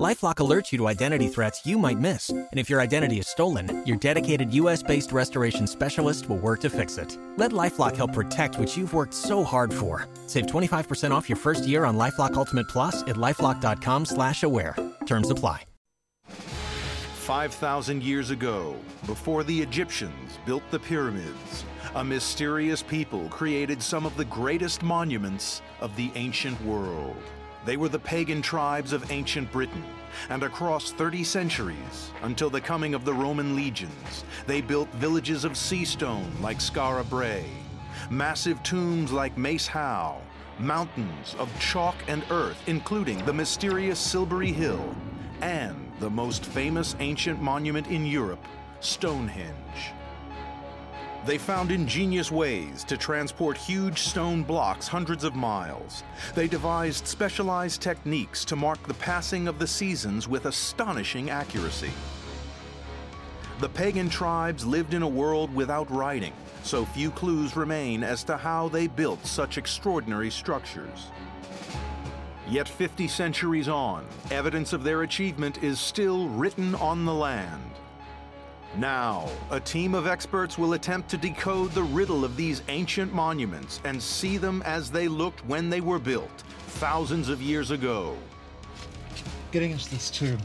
LifeLock alerts you to identity threats you might miss, and if your identity is stolen, your dedicated U.S.-based restoration specialist will work to fix it. Let LifeLock help protect what you've worked so hard for. Save 25% off your first year on LifeLock Ultimate Plus at lifeLock.com/slash-aware. Terms apply. 5,000 years ago, before the Egyptians built the pyramids, a mysterious people created some of the greatest monuments of the ancient world. They were the pagan tribes of ancient Britain, and across 30 centuries, until the coming of the Roman legions, they built villages of sea stone like Skara Brae, massive tombs like Maes Howe, mountains of chalk and earth, including the mysterious Silbury Hill, and the most famous ancient monument in Europe, Stonehenge. They found ingenious ways to transport huge stone blocks hundreds of miles. They devised specialized techniques to mark the passing of the seasons with astonishing accuracy. The pagan tribes lived in a world without writing, so few clues remain as to how they built such extraordinary structures. Yet 50 centuries on, evidence of their achievement is still written on the land. Now, a team of experts will attempt to decode the riddle of these ancient monuments and see them as they looked when they were built, thousands of years ago. Getting into this tomb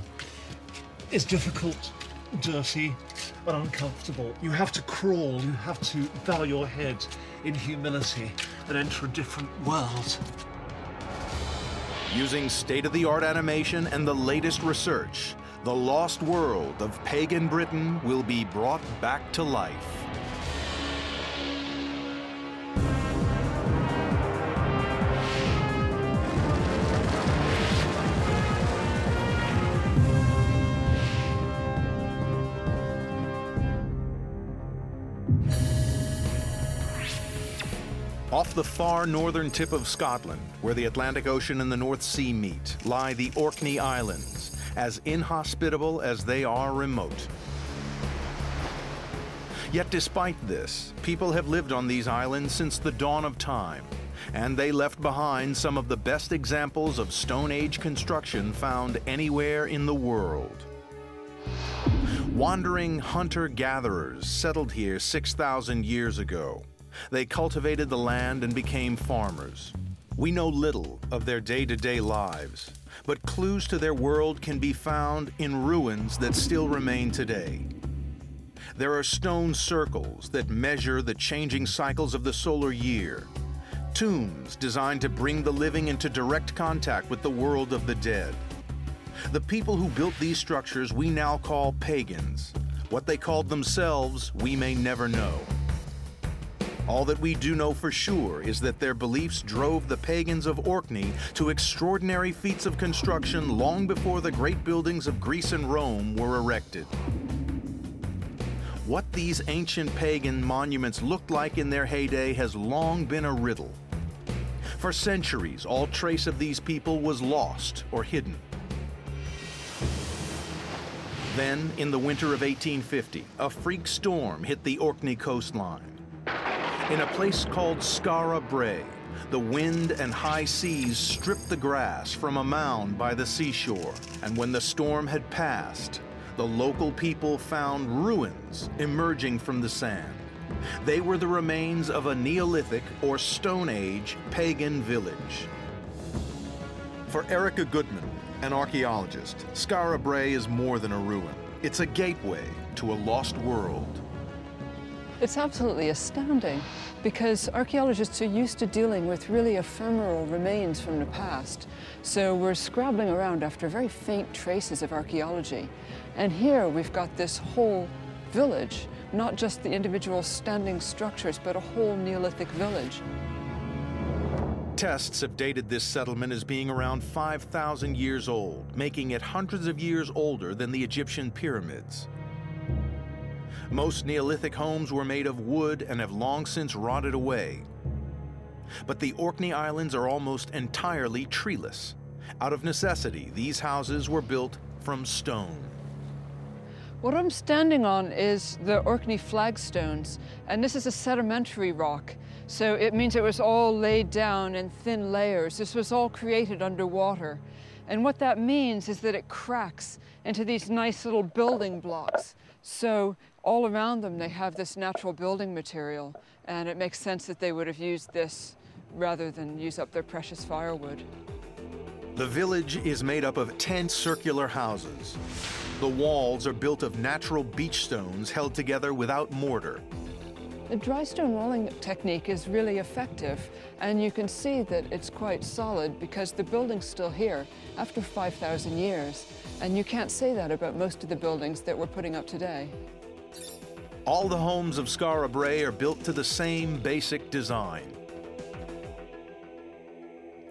is difficult, dirty, and uncomfortable. You have to crawl, you have to bow your head in humility and enter a different world. Using state of the art animation and the latest research, the lost world of pagan Britain will be brought back to life. Off the far northern tip of Scotland, where the Atlantic Ocean and the North Sea meet, lie the Orkney Islands, as inhospitable as they are remote. Yet despite this, people have lived on these islands since the dawn of time, and they left behind some of the best examples of Stone Age construction found anywhere in the world. Wandering hunter-gatherers settled here 6,000 years ago. They cultivated the land and became farmers. We know little of their day-to-day lives, but clues to their world can be found in ruins that still remain today. There are stone circles that measure the changing cycles of the solar year, tombs designed to bring the living into direct contact with the world of the dead. The people who built these structures we now call pagans. What they called themselves, we may never know. All that we do know for sure is that their beliefs drove the pagans of Orkney to extraordinary feats of construction long before the great buildings of Greece and Rome were erected. What these ancient pagan monuments looked like in their heyday has long been a riddle. For centuries, all trace of these people was lost or hidden. Then, in the winter of 1850, a freak storm hit the Orkney coastline. In a place called Skara Brae, the wind and high seas stripped the grass from a mound by the seashore, and when the storm had passed, the local people found ruins emerging from the sand. They were the remains of a Neolithic or Stone Age pagan village. For Erica Goodman, an archaeologist, Skara Brae is more than a ruin. It's a gateway to a lost world. It's absolutely astounding because archaeologists are used to dealing with really ephemeral remains from the past. So we're scrabbling around after very faint traces of archaeology. And here we've got this whole village, not just the individual standing structures, but a whole Neolithic village. Tests have dated this settlement as being around 5,000 years old, making it hundreds of years older than the Egyptian pyramids. Most Neolithic homes were made of wood and have long since rotted away. But the Orkney Islands are almost entirely treeless. Out of necessity, these houses were built from stone. What I'm standing on is the Orkney flagstones, and this is a sedimentary rock. So it means it was all laid down in thin layers. This was all created underwater. And what that means is that it cracks into these nice little building blocks. So all around them, they have this natural building material, and it makes sense that they would have used this rather than use up their precious firewood. The village is made up of 10 circular houses. The walls are built of natural beach stones held together without mortar. The dry stone walling technique is really effective, and you can see that it's quite solid because the building's still here after 5,000 years. And you can't say that about most of the buildings that we're putting up today. All the homes of Skara Brae are built to the same basic design.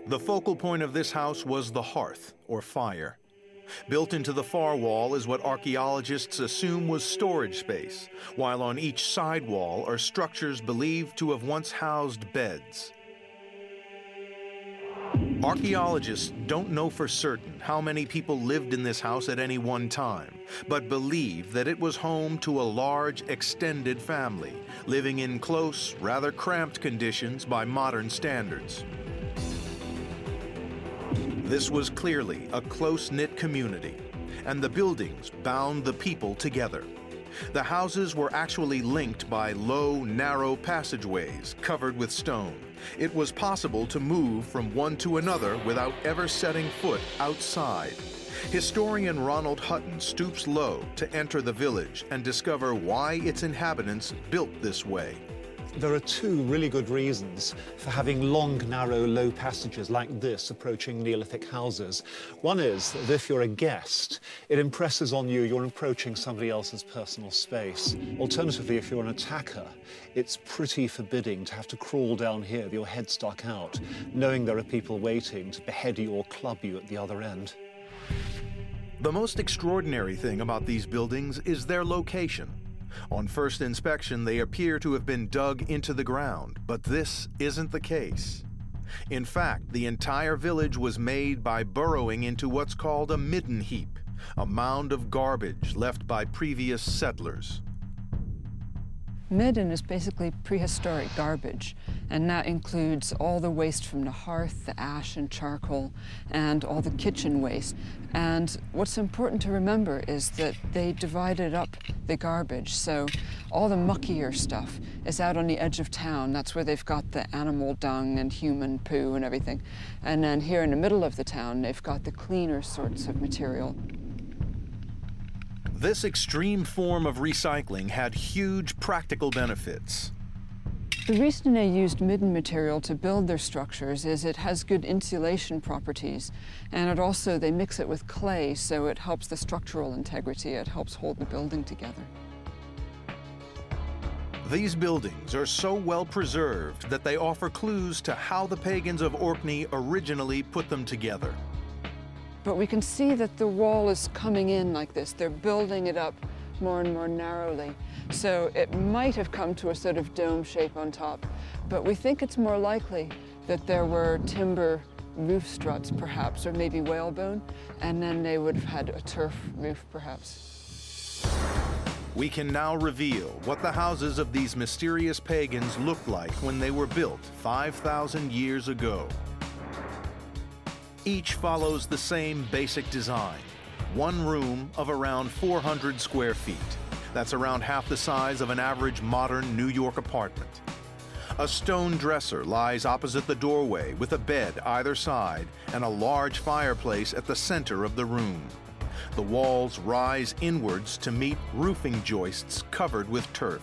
The focal point of this house was the hearth, or fire. Built into the far wall is what archaeologists assume was storage space, while on each side wall are structures believed to have once housed beds. Archaeologists don't know for certain how many people lived in this house at any one time, but believe that it was home to a large extended family, living in close, rather cramped conditions by modern standards. This was clearly a close-knit community, and the buildings bound the people together. The houses were actually linked by low, narrow passageways covered with stone. It was possible to move from one to another without ever setting foot outside. Historian Ronald Hutton stoops low to enter the village and discover why its inhabitants built this way. There are two really good reasons for having long, narrow, low passages like this approaching Neolithic houses. One is that if you're a guest, it impresses on you you're approaching somebody else's personal space. Alternatively, if you're an attacker, it's pretty forbidding to have to crawl down here with your head stuck out, knowing there are people waiting to behead you or club you at the other end. The most extraordinary thing about these buildings is their location. On first inspection, they appear to have been dug into the ground, but this isn't the case. In fact, the entire village was made by burrowing into what's called a midden heap, a mound of garbage left by previous settlers. Midden is basically prehistoric garbage, and that includes all the waste from the hearth, the ash and charcoal, and all the kitchen waste. And what's important to remember is that they divided up the garbage, so all the muckier stuff is out on the edge of town. That's where they've got the animal dung and human poo and everything. And then here in the middle of the town, they've got the cleaner sorts of material. This extreme form of recycling had huge practical benefits. The reason they used midden material to build their structures is it has good insulation properties, and it also, they mix it with clay, so it helps the structural integrity, it helps hold the building together. These buildings are so well preserved that they offer clues to how the pagans of Orkney originally put them together. But we can see that the wall is coming in like this. They're building it up more and more narrowly. So it might have come to a sort of dome shape on top, but we think it's more likely that there were timber roof struts perhaps, or maybe whalebone, and then they would have had a turf roof perhaps. We can now reveal what the houses of these mysterious pagans looked like when they were built 5,000 years ago. Each follows the same basic design. One room of around 400 square feet. That's around half the size of an average modern New York apartment. A stone dresser lies opposite the doorway with a bed either side and a large fireplace at the center of the room. The walls rise inwards to meet roofing joists covered with turf.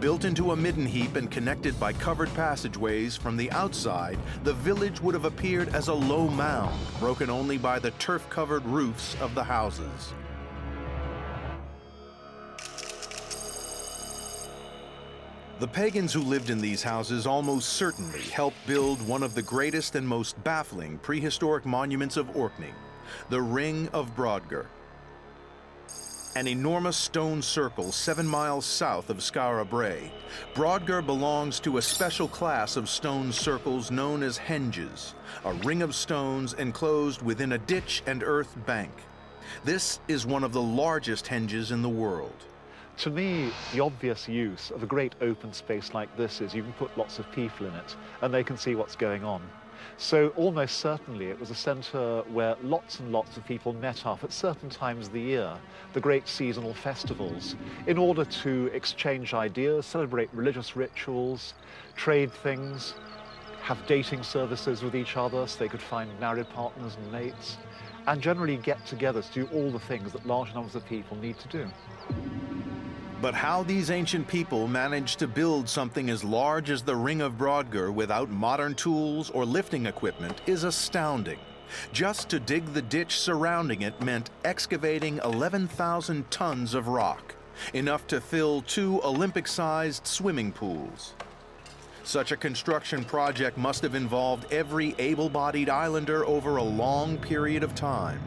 Built into a midden heap and connected by covered passageways from the outside, the village would have appeared as a low mound, broken only by the turf-covered roofs of the houses. The pagans who lived in these houses almost certainly helped build one of the greatest and most baffling prehistoric monuments of Orkney, the Ring of Brodgar an enormous stone circle seven miles south of Skara Brae. Brodgar belongs to a special class of stone circles known as henges, a ring of stones enclosed within a ditch and earth bank. This is one of the largest henges in the world. To me, the obvious use of a great open space like this is you can put lots of people in it and they can see what's going on. So almost certainly it was a centre where lots and lots of people met up at certain times of the year, the great seasonal festivals, in order to exchange ideas, celebrate religious rituals, trade things, have dating services with each other so they could find married partners and mates, and generally get together to do all the things that large numbers of people need to do. But how these ancient people managed to build something as large as the Ring of Brodgar without modern tools or lifting equipment is astounding. Just to dig the ditch surrounding it meant excavating 11,000 tons of rock, enough to fill two Olympic-sized swimming pools. Such a construction project must have involved every able-bodied islander over a long period of time.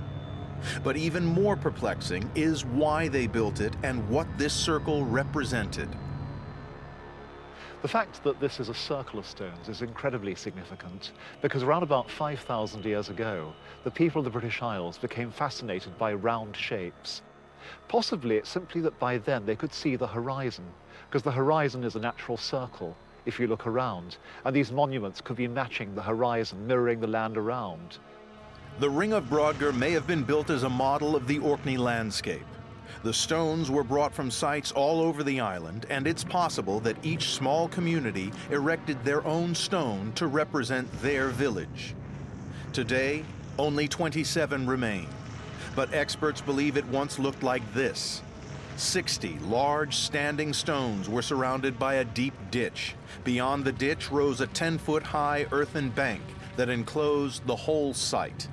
But even more perplexing is why they built it and what this circle represented. The fact that this is a circle of stones is incredibly significant because around about 5,000 years ago, the people of the British Isles became fascinated by round shapes. Possibly it's simply that by then they could see the horizon, because the horizon is a natural circle if you look around, and these monuments could be matching the horizon, mirroring the land around. The Ring of Brodgar may have been built as a model of the Orkney landscape. The stones were brought from sites all over the island, and it's possible that each small community erected their own stone to represent their village. Today, only 27 remain, but experts believe it once looked like this. 60 large standing stones were surrounded by a deep ditch. Beyond the ditch rose a 10-foot high earthen bank that enclosed the whole site.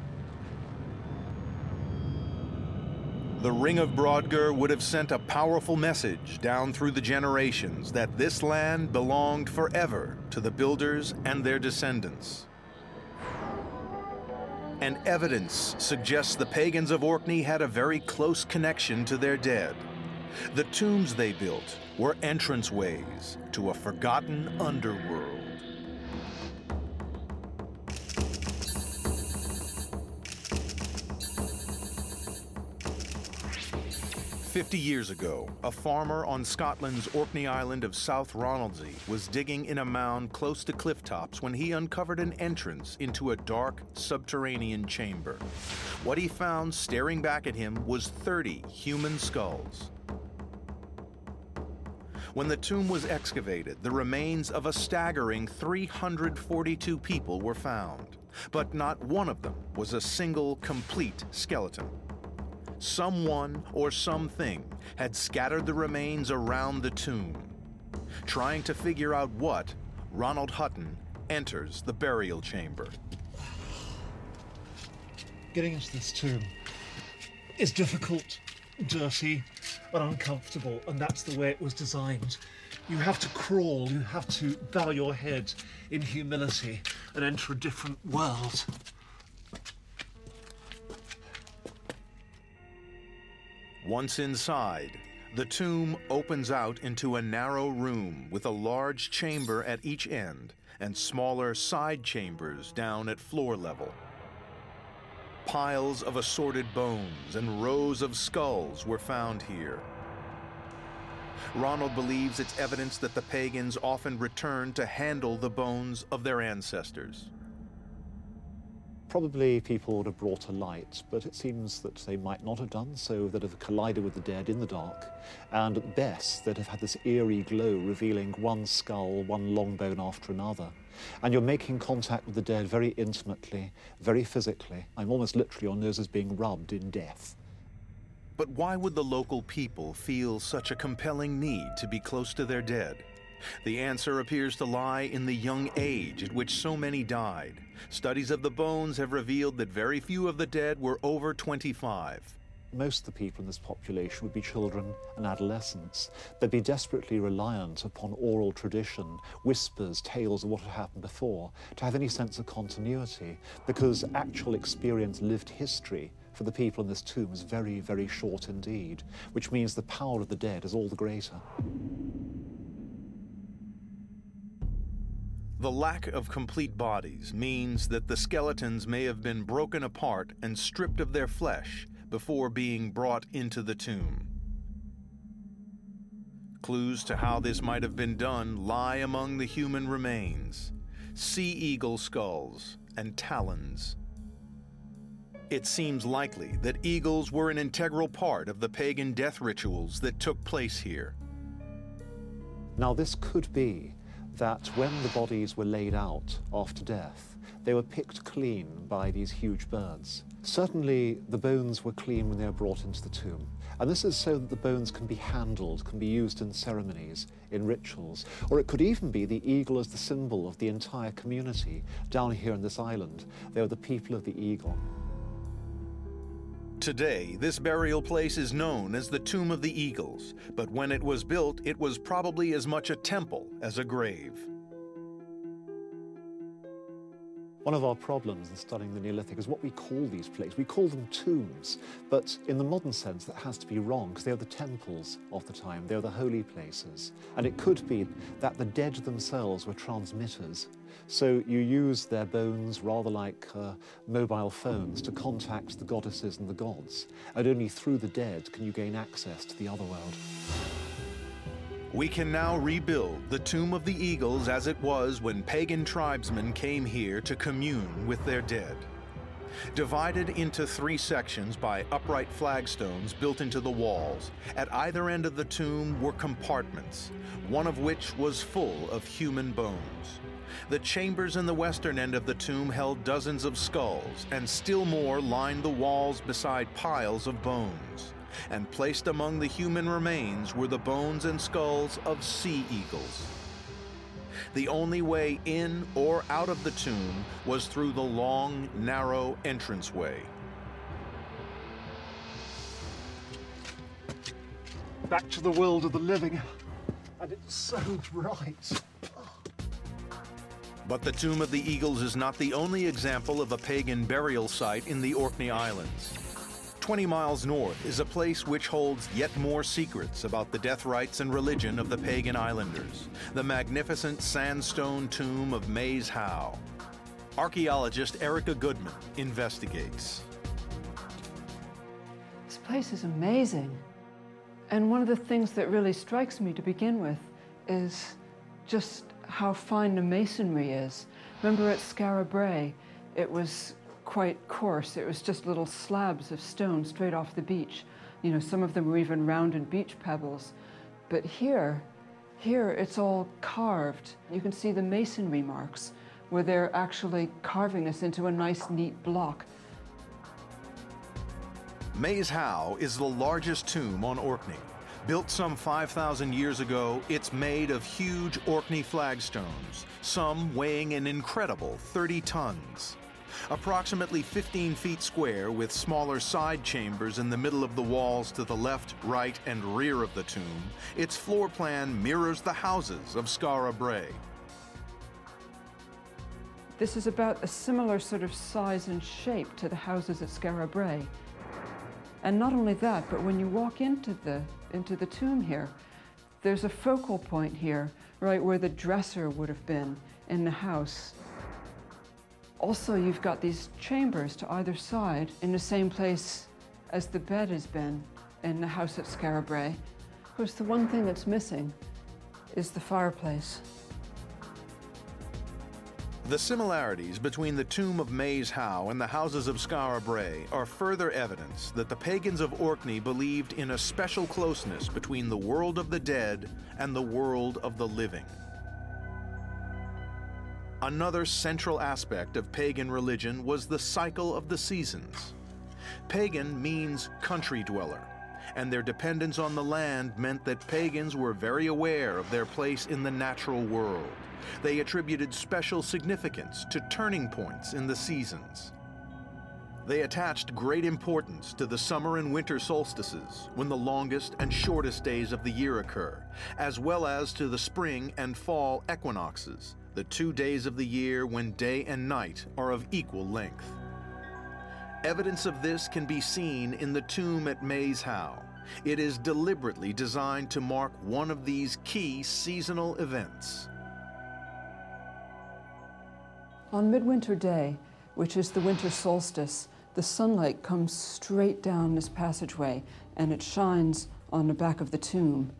The Ring of Brodgar would have sent a powerful message down through the generations that this land belonged forever to the builders and their descendants. And evidence suggests the pagans of Orkney had a very close connection to their dead. The tombs they built were entranceways to a forgotten underworld. Fifty years ago, a farmer on Scotland's Orkney Island of South Ronaldsay was digging in a mound close to cliff tops when he uncovered an entrance into a dark, subterranean chamber. What he found staring back at him was 30 human skulls. When the tomb was excavated, the remains of a staggering 342 people were found, but not one of them was a single, complete skeleton someone or something had scattered the remains around the tomb. Trying to figure out what, Ronald Hutton enters the burial chamber. Getting into this tomb is difficult, dirty, and uncomfortable, and that's the way it was designed. You have to crawl, you have to bow your head in humility and enter a different world. Once inside, the tomb opens out into a narrow room with a large chamber at each end and smaller side chambers down at floor level. Piles of assorted bones and rows of skulls were found here. Ronald believes it's evidence that the pagans often returned to handle the bones of their ancestors. Probably people would have brought a light, but it seems that they might not have done so, that have collided with the dead in the dark, and at best they'd have had this eerie glow revealing one skull, one long bone after another. And you're making contact with the dead very intimately, very physically. I'm almost literally, your nose is being rubbed in death. But why would the local people feel such a compelling need to be close to their dead? The answer appears to lie in the young age at which so many died. Studies of the bones have revealed that very few of the dead were over 25. Most of the people in this population would be children and adolescents. They'd be desperately reliant upon oral tradition, whispers, tales of what had happened before, to have any sense of continuity, because actual experience, lived history for the people in this tomb is very, very short indeed, which means the power of the dead is all the greater. The lack of complete bodies means that the skeletons may have been broken apart and stripped of their flesh before being brought into the tomb. Clues to how this might have been done lie among the human remains sea eagle skulls and talons. It seems likely that eagles were an integral part of the pagan death rituals that took place here. Now, this could be that when the bodies were laid out after death, they were picked clean by these huge birds. Certainly, the bones were clean when they were brought into the tomb. And this is so that the bones can be handled, can be used in ceremonies, in rituals. Or it could even be the eagle as the symbol of the entire community down here in this island. They were the people of the eagle. Today, this burial place is known as the Tomb of the Eagles, but when it was built, it was probably as much a temple as a grave. One of our problems in studying the Neolithic is what we call these places. We call them tombs, but in the modern sense, that has to be wrong because they are the temples of the time, they are the holy places. And it could be that the dead themselves were transmitters. So you use their bones rather like uh, mobile phones to contact the goddesses and the gods. And only through the dead can you gain access to the other world. We can now rebuild the Tomb of the Eagles as it was when pagan tribesmen came here to commune with their dead. Divided into three sections by upright flagstones built into the walls, at either end of the tomb were compartments, one of which was full of human bones. The chambers in the western end of the tomb held dozens of skulls, and still more lined the walls beside piles of bones and placed among the human remains were the bones and skulls of sea eagles. The only way in or out of the tomb was through the long, narrow entranceway. Back to the world of the living, and it's so bright. But the Tomb of the Eagles is not the only example of a pagan burial site in the Orkney Islands. 20 miles north is a place which holds yet more secrets about the death rites and religion of the pagan islanders the magnificent sandstone tomb of Maes Howe. Archaeologist Erica Goodman investigates. This place is amazing. And one of the things that really strikes me to begin with is just how fine the masonry is. Remember at Skara Brae, it was quite coarse. It was just little slabs of stone straight off the beach. You know, some of them were even rounded beach pebbles. But here, here it's all carved. You can see the masonry marks where they're actually carving this into a nice, neat block. Maes Howe is the largest tomb on Orkney. Built some 5,000 years ago, it's made of huge Orkney flagstones, some weighing an incredible 30 tons. Approximately 15 feet square with smaller side chambers in the middle of the walls to the left, right, and rear of the tomb, its floor plan mirrors the houses of Skara Brae. This is about a similar sort of size and shape to the houses at Skara Brae. And not only that, but when you walk into the, into the tomb here, there's a focal point here, right where the dresser would have been in the house. Also, you've got these chambers to either side in the same place as the bed has been in the house at Skara Brae. Of course, the one thing that's missing is the fireplace. The similarities between the tomb of Maes Howe and the houses of Skara Brae are further evidence that the pagans of Orkney believed in a special closeness between the world of the dead and the world of the living. Another central aspect of pagan religion was the cycle of the seasons. Pagan means country dweller, and their dependence on the land meant that pagans were very aware of their place in the natural world. They attributed special significance to turning points in the seasons. They attached great importance to the summer and winter solstices, when the longest and shortest days of the year occur, as well as to the spring and fall equinoxes, the two days of the year when day and night are of equal length. Evidence of this can be seen in the tomb at Maes Howe. It is deliberately designed to mark one of these key seasonal events. On Midwinter Day, which is the winter solstice, the sunlight comes straight down this passageway and it shines on the back of the tomb.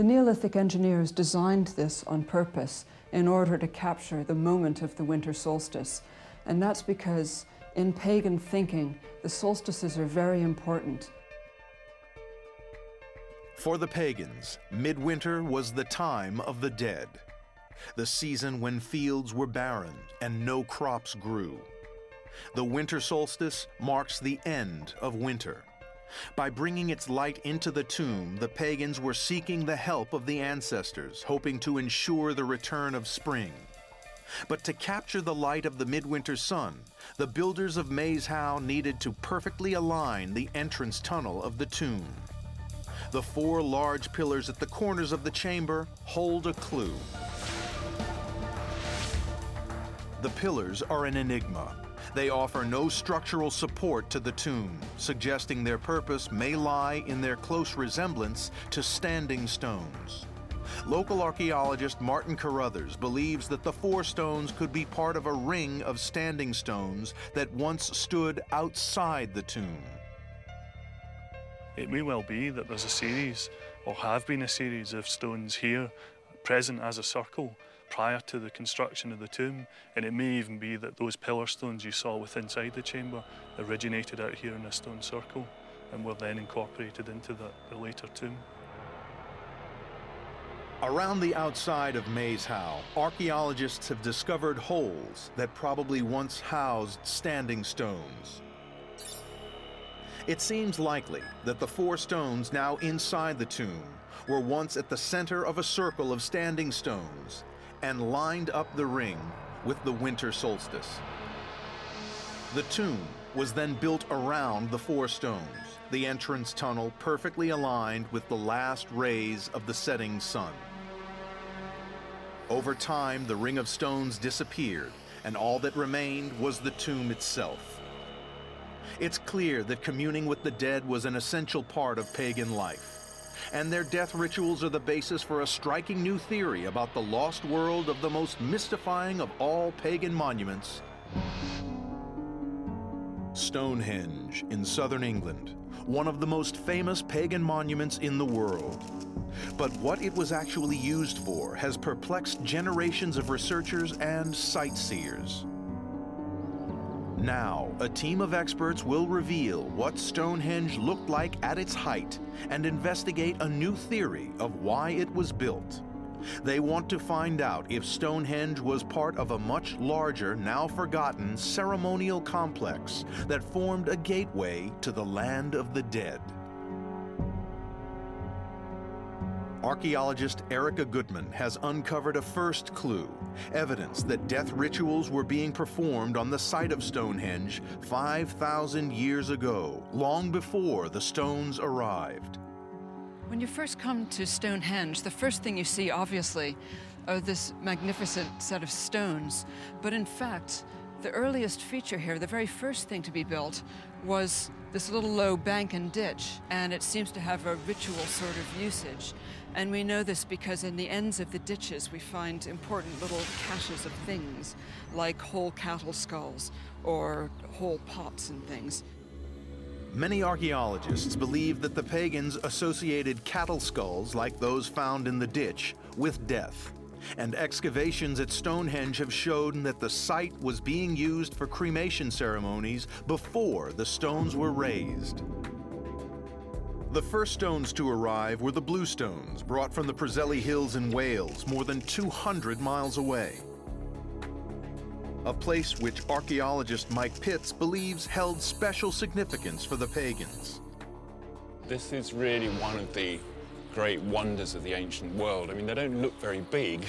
The Neolithic engineers designed this on purpose in order to capture the moment of the winter solstice. And that's because in pagan thinking, the solstices are very important. For the pagans, midwinter was the time of the dead, the season when fields were barren and no crops grew. The winter solstice marks the end of winter. By bringing its light into the tomb, the pagans were seeking the help of the ancestors, hoping to ensure the return of spring. But to capture the light of the midwinter sun, the builders of Howe needed to perfectly align the entrance tunnel of the tomb. The four large pillars at the corners of the chamber hold a clue. The pillars are an enigma. They offer no structural support to the tomb, suggesting their purpose may lie in their close resemblance to standing stones. Local archaeologist Martin Carruthers believes that the four stones could be part of a ring of standing stones that once stood outside the tomb. It may well be that there's a series, or have been a series, of stones here present as a circle prior to the construction of the tomb, and it may even be that those pillar stones you saw within inside the chamber originated out here in a stone circle and were then incorporated into the, the later tomb. Around the outside of Maes Howe, archaeologists have discovered holes that probably once housed standing stones. It seems likely that the four stones now inside the tomb were once at the center of a circle of standing stones and lined up the ring with the winter solstice. The tomb was then built around the four stones, the entrance tunnel perfectly aligned with the last rays of the setting sun. Over time, the ring of stones disappeared, and all that remained was the tomb itself. It's clear that communing with the dead was an essential part of pagan life. And their death rituals are the basis for a striking new theory about the lost world of the most mystifying of all pagan monuments Stonehenge in southern England, one of the most famous pagan monuments in the world. But what it was actually used for has perplexed generations of researchers and sightseers. Now, a team of experts will reveal what Stonehenge looked like at its height and investigate a new theory of why it was built. They want to find out if Stonehenge was part of a much larger, now forgotten ceremonial complex that formed a gateway to the land of the dead. Archaeologist Erica Goodman has uncovered a first clue, evidence that death rituals were being performed on the site of Stonehenge 5,000 years ago, long before the stones arrived. When you first come to Stonehenge, the first thing you see, obviously, are this magnificent set of stones. But in fact, the earliest feature here, the very first thing to be built, was this little low bank and ditch, and it seems to have a ritual sort of usage. And we know this because in the ends of the ditches we find important little caches of things, like whole cattle skulls or whole pots and things. Many archaeologists believe that the pagans associated cattle skulls like those found in the ditch with death. And excavations at Stonehenge have shown that the site was being used for cremation ceremonies before the stones were raised. The first stones to arrive were the bluestones brought from the Preseli Hills in Wales, more than 200 miles away. A place which archaeologist Mike Pitts believes held special significance for the pagans. This is really one of the great wonders of the ancient world. I mean, they don't look very big,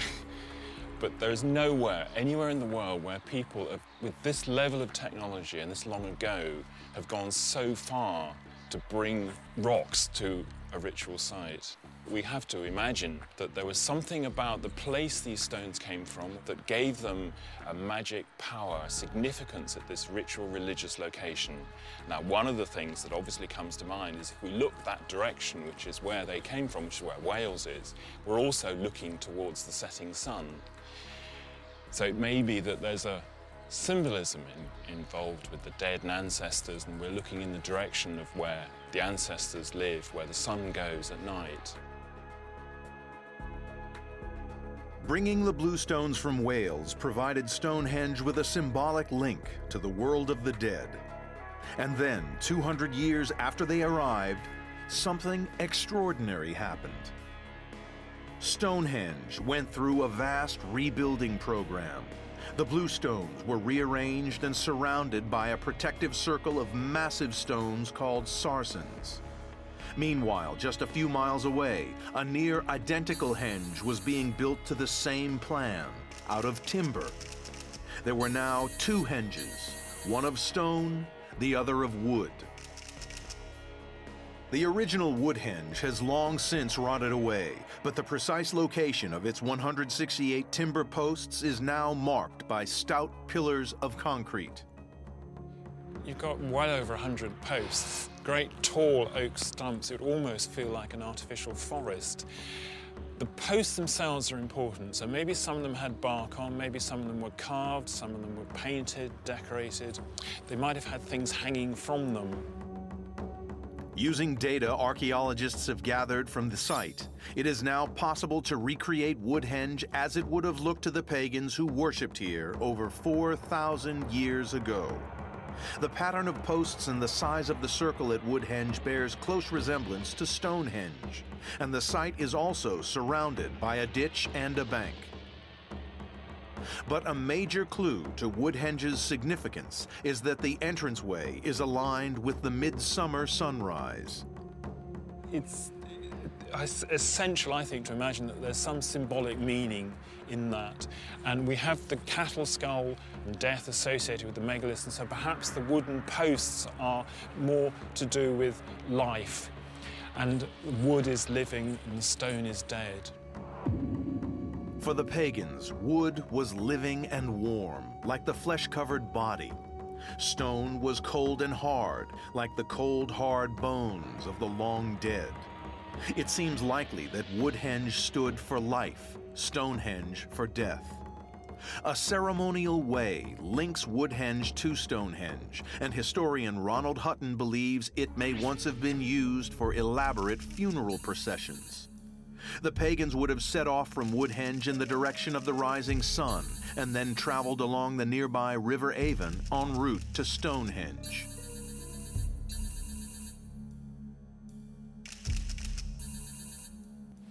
but there's nowhere, anywhere in the world, where people have, with this level of technology and this long ago have gone so far to bring rocks to a ritual site. We have to imagine that there was something about the place these stones came from that gave them a magic power, a significance at this ritual religious location. Now, one of the things that obviously comes to mind is if we look that direction, which is where they came from, which is where Wales is, we're also looking towards the setting sun. So it may be that there's a symbolism in, involved with the dead and ancestors, and we're looking in the direction of where the ancestors live, where the sun goes at night. Bringing the Bluestones from Wales provided Stonehenge with a symbolic link to the world of the dead. And then, 200 years after they arrived, something extraordinary happened. Stonehenge went through a vast rebuilding program. The Bluestones were rearranged and surrounded by a protective circle of massive stones called sarsens. Meanwhile, just a few miles away, a near identical henge was being built to the same plan, out of timber. There were now two henges, one of stone, the other of wood. The original wood Woodhenge has long since rotted away, but the precise location of its 168 timber posts is now marked by stout pillars of concrete. You've got well over 100 posts, great tall oak stumps. It would almost feel like an artificial forest. The posts themselves are important, so maybe some of them had bark on, maybe some of them were carved, some of them were painted, decorated. They might have had things hanging from them Using data archaeologists have gathered from the site, it is now possible to recreate Woodhenge as it would have looked to the pagans who worshipped here over 4,000 years ago. The pattern of posts and the size of the circle at Woodhenge bears close resemblance to Stonehenge, and the site is also surrounded by a ditch and a bank. But a major clue to Woodhenge's significance is that the entranceway is aligned with the midsummer sunrise. It's essential, I think, to imagine that there's some symbolic meaning in that. And we have the cattle skull and death associated with the megaliths, and so perhaps the wooden posts are more to do with life. And wood is living and stone is dead. For the pagans, wood was living and warm, like the flesh covered body. Stone was cold and hard, like the cold, hard bones of the long dead. It seems likely that Woodhenge stood for life, Stonehenge for death. A ceremonial way links Woodhenge to Stonehenge, and historian Ronald Hutton believes it may once have been used for elaborate funeral processions. The pagans would have set off from Woodhenge in the direction of the rising sun and then traveled along the nearby River Avon en route to Stonehenge.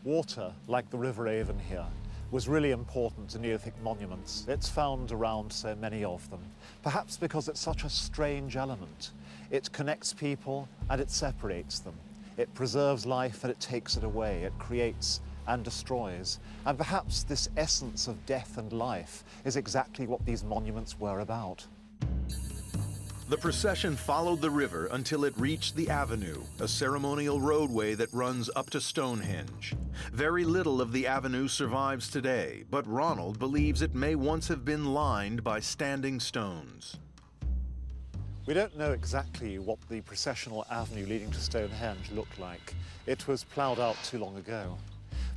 Water, like the River Avon here, was really important to Neolithic monuments. It's found around so many of them, perhaps because it's such a strange element. It connects people and it separates them. It preserves life and it takes it away. It creates and destroys. And perhaps this essence of death and life is exactly what these monuments were about. The procession followed the river until it reached the avenue, a ceremonial roadway that runs up to Stonehenge. Very little of the avenue survives today, but Ronald believes it may once have been lined by standing stones. We don't know exactly what the processional avenue leading to Stonehenge looked like. It was ploughed out too long ago.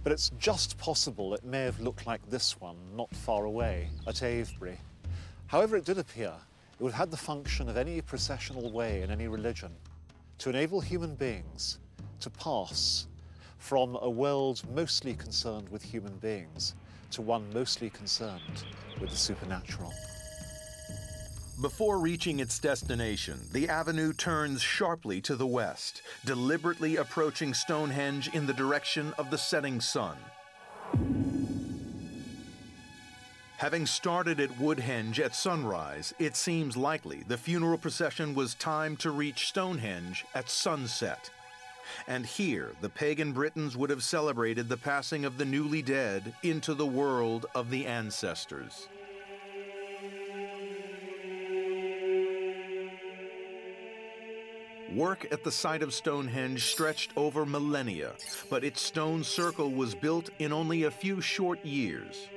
But it's just possible it may have looked like this one, not far away, at Avebury. However it did appear, it would have had the function of any processional way in any religion, to enable human beings to pass from a world mostly concerned with human beings to one mostly concerned with the supernatural. Before reaching its destination, the avenue turns sharply to the west, deliberately approaching Stonehenge in the direction of the setting sun. Having started at Woodhenge at sunrise, it seems likely the funeral procession was timed to reach Stonehenge at sunset. And here, the pagan Britons would have celebrated the passing of the newly dead into the world of the ancestors. Work at the site of Stonehenge stretched over millennia, but its stone circle was built in only a few short years.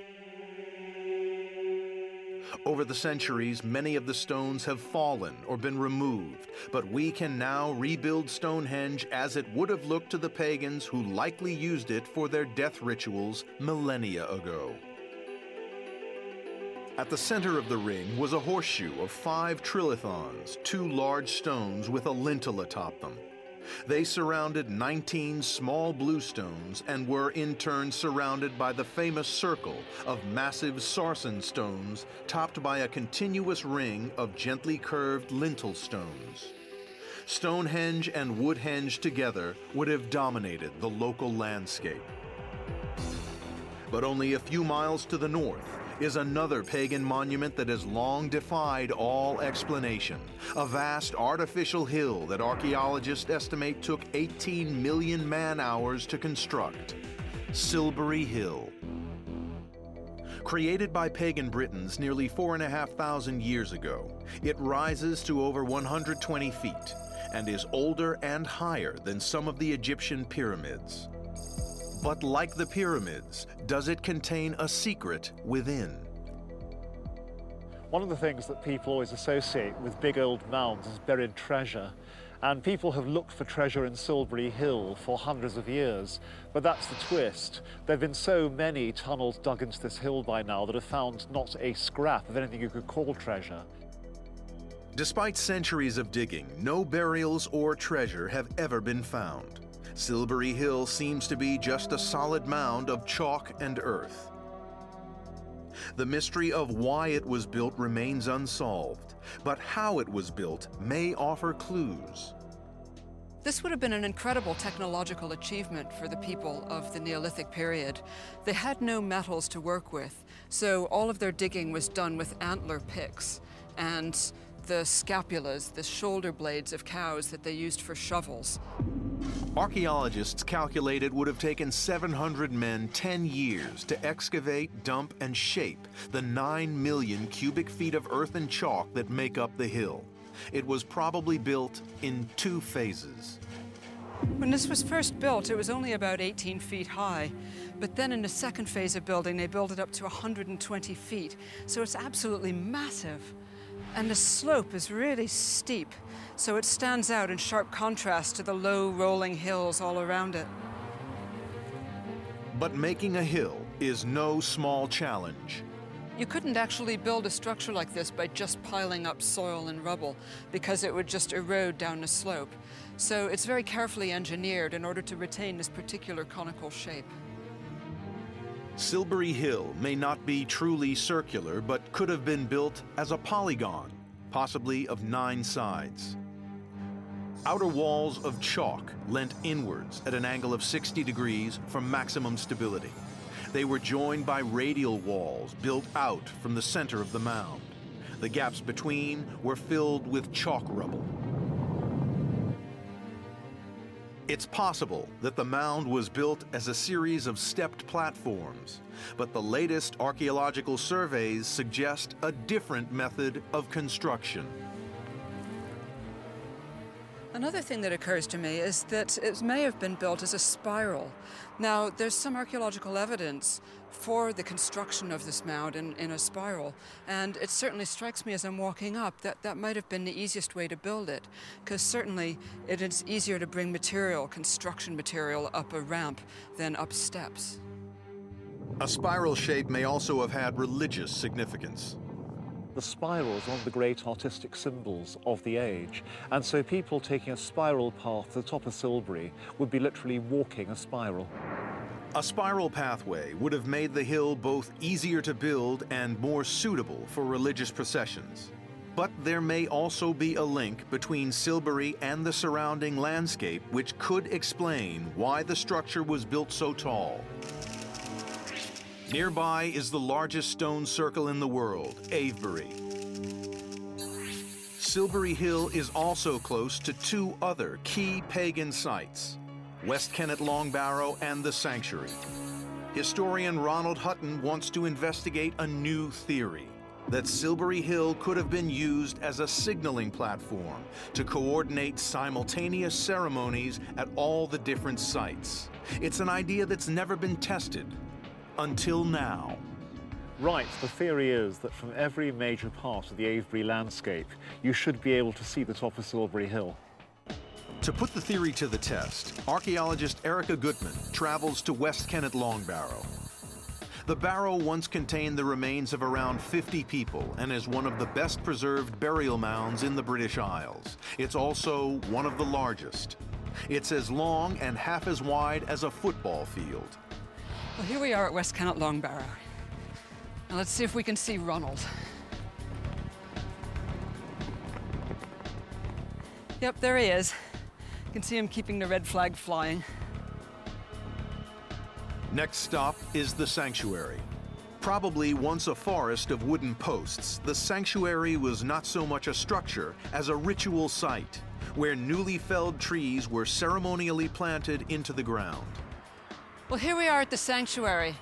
Over the centuries, many of the stones have fallen or been removed, but we can now rebuild Stonehenge as it would have looked to the pagans who likely used it for their death rituals millennia ago. At the center of the ring was a horseshoe of five trilithons, two large stones with a lintel atop them. They surrounded 19 small blue stones and were in turn surrounded by the famous circle of massive sarsen stones topped by a continuous ring of gently curved lintel stones. Stonehenge and Woodhenge together would have dominated the local landscape. But only a few miles to the north, is another pagan monument that has long defied all explanation. A vast artificial hill that archaeologists estimate took 18 million man hours to construct. Silbury Hill. Created by pagan Britons nearly 4,500 years ago, it rises to over 120 feet and is older and higher than some of the Egyptian pyramids. But like the pyramids, does it contain a secret within? One of the things that people always associate with big old mounds is buried treasure. And people have looked for treasure in Silbury Hill for hundreds of years. But that's the twist. There have been so many tunnels dug into this hill by now that have found not a scrap of anything you could call treasure. Despite centuries of digging, no burials or treasure have ever been found. Silbury Hill seems to be just a solid mound of chalk and earth. The mystery of why it was built remains unsolved, but how it was built may offer clues. This would have been an incredible technological achievement for the people of the Neolithic period. They had no metals to work with, so all of their digging was done with antler picks and the scapulas, the shoulder blades of cows that they used for shovels. Archaeologists calculate it would have taken 700 men 10 years to excavate, dump, and shape the 9 million cubic feet of earth and chalk that make up the hill. It was probably built in two phases. When this was first built, it was only about 18 feet high. But then in the second phase of building, they built it up to 120 feet. So it's absolutely massive. And the slope is really steep, so it stands out in sharp contrast to the low rolling hills all around it. But making a hill is no small challenge. You couldn't actually build a structure like this by just piling up soil and rubble because it would just erode down the slope. So it's very carefully engineered in order to retain this particular conical shape. Silbury Hill may not be truly circular, but could have been built as a polygon, possibly of nine sides. Outer walls of chalk leant inwards at an angle of 60 degrees for maximum stability. They were joined by radial walls built out from the center of the mound. The gaps between were filled with chalk rubble. It's possible that the mound was built as a series of stepped platforms, but the latest archaeological surveys suggest a different method of construction. Another thing that occurs to me is that it may have been built as a spiral. Now, there's some archaeological evidence for the construction of this mound in, in a spiral, and it certainly strikes me as I'm walking up that that might have been the easiest way to build it, because certainly it is easier to bring material, construction material, up a ramp than up steps. A spiral shape may also have had religious significance. The spiral is one of the great artistic symbols of the age. And so people taking a spiral path to the top of Silbury would be literally walking a spiral. A spiral pathway would have made the hill both easier to build and more suitable for religious processions. But there may also be a link between Silbury and the surrounding landscape which could explain why the structure was built so tall. Nearby is the largest stone circle in the world, Avebury. Silbury Hill is also close to two other key pagan sites, West Kennet Long Barrow and the Sanctuary. Historian Ronald Hutton wants to investigate a new theory that Silbury Hill could have been used as a signaling platform to coordinate simultaneous ceremonies at all the different sites. It's an idea that's never been tested, until now. Right, the theory is that from every major part of the Avebury landscape, you should be able to see the top of Silbury Hill. To put the theory to the test, archaeologist Erica Goodman travels to West Kennet Long Barrow. The barrow once contained the remains of around 50 people and is one of the best preserved burial mounds in the British Isles. It's also one of the largest. It's as long and half as wide as a football field. Well, here we are at West Kennet Long Barrow. Now let's see if we can see Ronald. Yep, there he is. You can see him keeping the red flag flying. Next stop is the sanctuary. Probably once a forest of wooden posts, the sanctuary was not so much a structure as a ritual site where newly felled trees were ceremonially planted into the ground. Well, here we are at the sanctuary,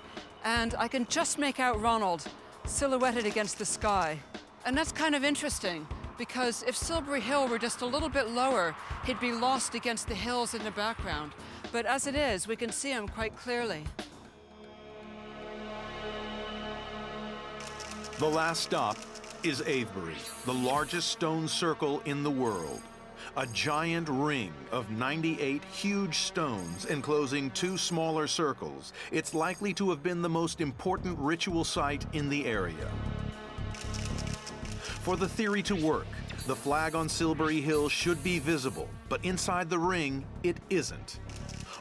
and I can just make out Ronald silhouetted against the sky. And that's kind of interesting because if Silbury Hill were just a little bit lower, he'd be lost against the hills in the background. But as it is, we can see him quite clearly. The last stop is Avebury, the largest stone circle in the world. A giant ring of 98 huge stones enclosing two smaller circles. It's likely to have been the most important ritual site in the area. For the theory to work, the flag on Silbury Hill should be visible, but inside the ring, it isn't.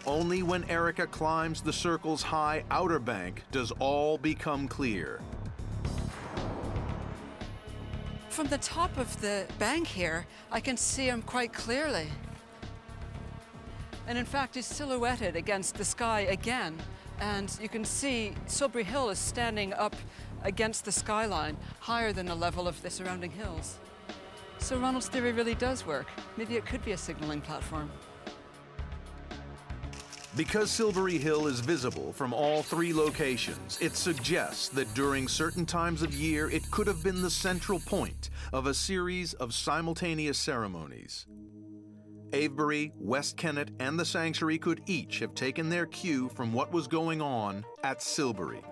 Only when Erica climbs the circle's high outer bank does all become clear. From the top of the bank here, I can see him quite clearly. And in fact, he's silhouetted against the sky again. And you can see Silbury Hill is standing up against the skyline, higher than the level of the surrounding hills. So Ronald's theory really does work. Maybe it could be a signaling platform. Because Silbury Hill is visible from all three locations, it suggests that during certain times of year it could have been the central point of a series of simultaneous ceremonies. Avebury, West Kennet, and the Sanctuary could each have taken their cue from what was going on at Silbury.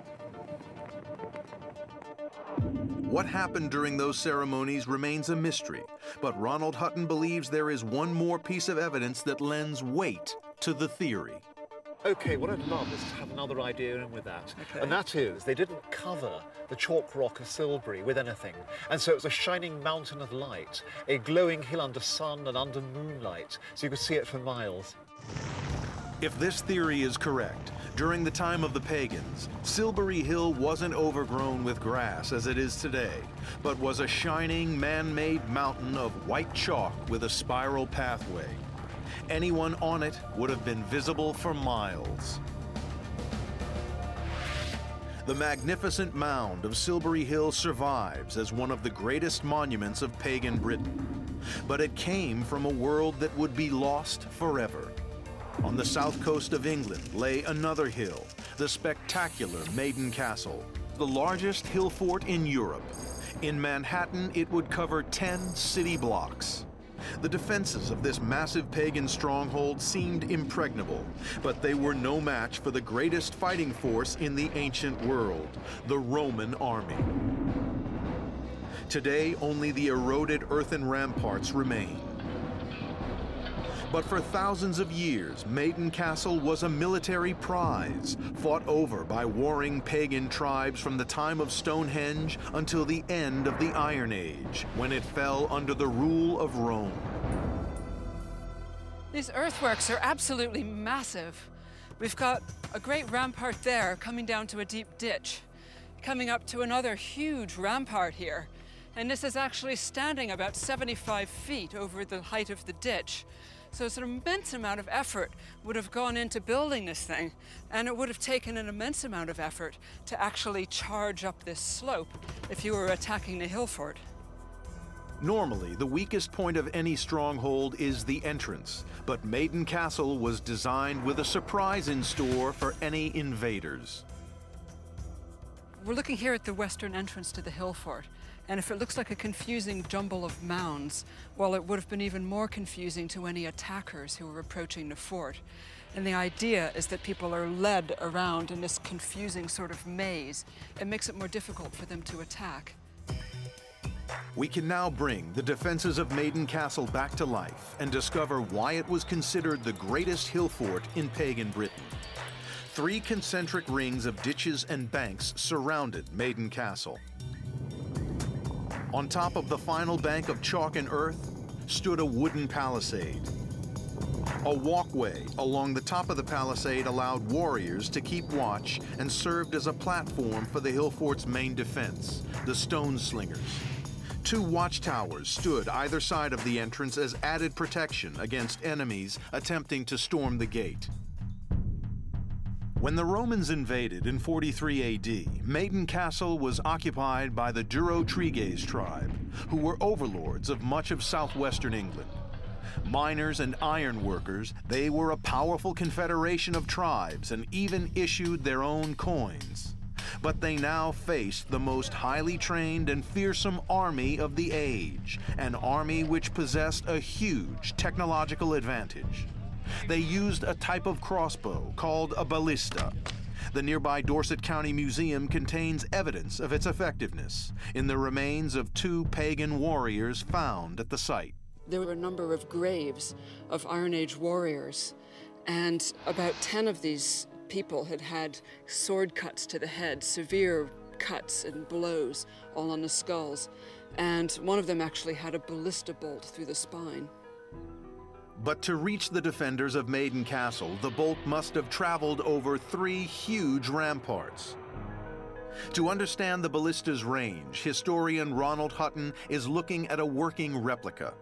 What happened during those ceremonies remains a mystery, but Ronald Hutton believes there is one more piece of evidence that lends weight to the theory. Okay, what I'd love is to have another idea in with that. Okay. And that is, they didn't cover the chalk rock of Silbury with anything. And so it was a shining mountain of light, a glowing hill under sun and under moonlight, so you could see it for miles. If this theory is correct, during the time of the pagans, Silbury Hill wasn't overgrown with grass as it is today, but was a shining man made mountain of white chalk with a spiral pathway. Anyone on it would have been visible for miles. The magnificent mound of Silbury Hill survives as one of the greatest monuments of pagan Britain. But it came from a world that would be lost forever. On the south coast of England lay another hill, the spectacular Maiden Castle, the largest hill fort in Europe. In Manhattan, it would cover 10 city blocks. The defenses of this massive pagan stronghold seemed impregnable, but they were no match for the greatest fighting force in the ancient world, the Roman army. Today, only the eroded earthen ramparts remain. But for thousands of years, Maiden Castle was a military prize, fought over by warring pagan tribes from the time of Stonehenge until the end of the Iron Age, when it fell under the rule of Rome. These earthworks are absolutely massive. We've got a great rampart there coming down to a deep ditch, coming up to another huge rampart here. And this is actually standing about 75 feet over the height of the ditch. So it's an immense amount of effort would have gone into building this thing, and it would have taken an immense amount of effort to actually charge up this slope if you were attacking the hill fort. Normally, the weakest point of any stronghold is the entrance, but Maiden Castle was designed with a surprise in store for any invaders. We're looking here at the western entrance to the hill fort, and if it looks like a confusing jumble of mounds, well, it would have been even more confusing to any attackers who were approaching the fort. And the idea is that people are led around in this confusing sort of maze. It makes it more difficult for them to attack. We can now bring the defenses of Maiden Castle back to life and discover why it was considered the greatest hill fort in pagan Britain. Three concentric rings of ditches and banks surrounded Maiden Castle. On top of the final bank of chalk and earth stood a wooden palisade. A walkway along the top of the palisade allowed warriors to keep watch and served as a platform for the hill fort's main defense, the stone slingers. Two watchtowers stood either side of the entrance as added protection against enemies attempting to storm the gate. When the Romans invaded in 43 AD, Maiden Castle was occupied by the Durotriges tribe, who were overlords of much of southwestern England. Miners and iron workers, they were a powerful confederation of tribes and even issued their own coins. But they now faced the most highly trained and fearsome army of the age, an army which possessed a huge technological advantage. They used a type of crossbow called a ballista. The nearby Dorset County Museum contains evidence of its effectiveness in the remains of two pagan warriors found at the site. There were a number of graves of Iron Age warriors, and about 10 of these people had had sword cuts to the head, severe cuts and blows all on the skulls. And one of them actually had a ballista bolt through the spine. But to reach the defenders of Maiden Castle, the bolt must have traveled over three huge ramparts. To understand the ballista's range, historian Ronald Hutton is looking at a working replica.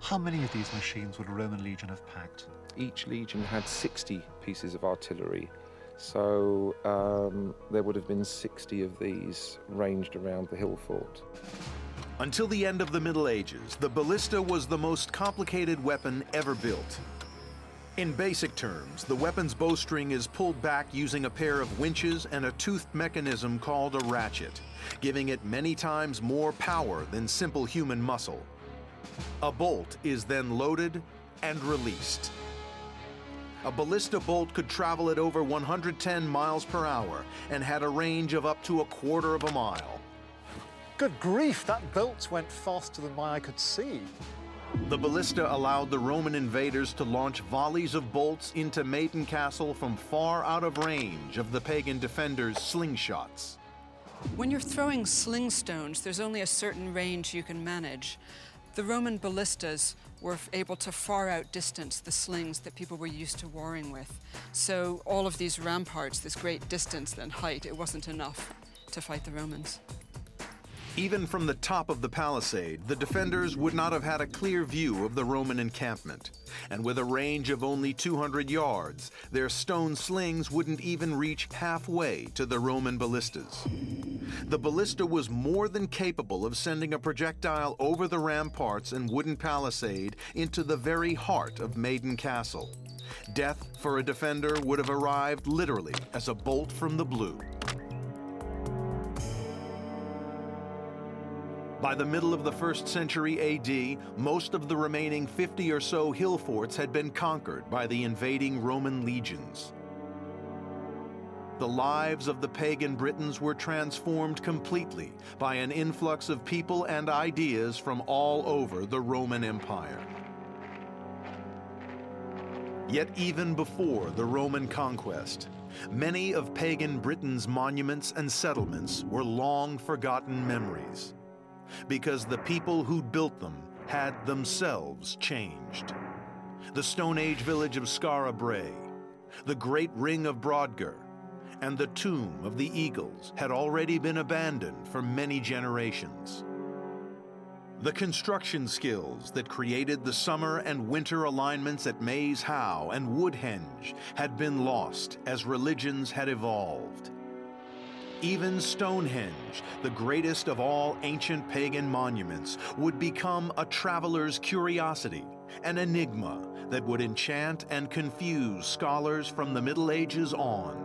How many of these machines would a Roman legion have packed? Each legion had 60 pieces of artillery, so um, there would have been 60 of these ranged around the hill fort. Until the end of the Middle Ages, the ballista was the most complicated weapon ever built. In basic terms, the weapon's bowstring is pulled back using a pair of winches and a toothed mechanism called a ratchet, giving it many times more power than simple human muscle. A bolt is then loaded and released. A ballista bolt could travel at over 110 miles per hour and had a range of up to a quarter of a mile. Good grief, that bolt went faster than my eye could see. The ballista allowed the Roman invaders to launch volleys of bolts into Maiden Castle from far out of range of the pagan defenders' slingshots. When you're throwing sling stones, there's only a certain range you can manage. The Roman ballistas were able to far outdistance the slings that people were used to warring with. So all of these ramparts, this great distance and height, it wasn't enough to fight the Romans. Even from the top of the palisade, the defenders would not have had a clear view of the Roman encampment, and with a range of only 200 yards, their stone slings wouldn't even reach halfway to the Roman ballistas. The ballista was more than capable of sending a projectile over the ramparts and wooden palisade into the very heart of Maiden Castle. Death for a defender would have arrived literally as a bolt from the blue. By the middle of the 1st century AD, most of the remaining 50 or so hill forts had been conquered by the invading Roman legions. The lives of the pagan Britons were transformed completely by an influx of people and ideas from all over the Roman Empire. Yet even before the Roman conquest, many of pagan Britain's monuments and settlements were long forgotten memories because the people who built them had themselves changed. The Stone Age village of Skara Brae, the great ring of Brodgar, and the tomb of the eagles had already been abandoned for many generations. The construction skills that created the summer and winter alignments at Maes Howe and Woodhenge had been lost as religions had evolved. Even Stonehenge, the greatest of all ancient pagan monuments, would become a traveler's curiosity, an enigma that would enchant and confuse scholars from the Middle Ages on.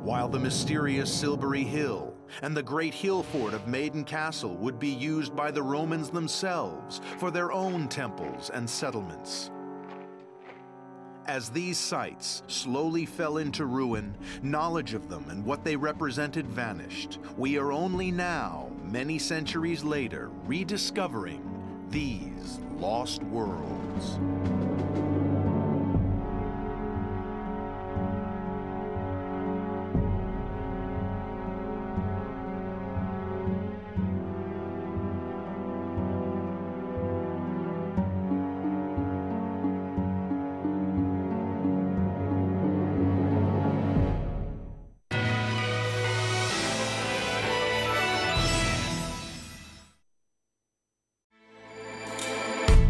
While the mysterious Silbury Hill and the great hill fort of Maiden Castle would be used by the Romans themselves for their own temples and settlements. As these sites slowly fell into ruin, knowledge of them and what they represented vanished. We are only now, many centuries later, rediscovering these lost worlds.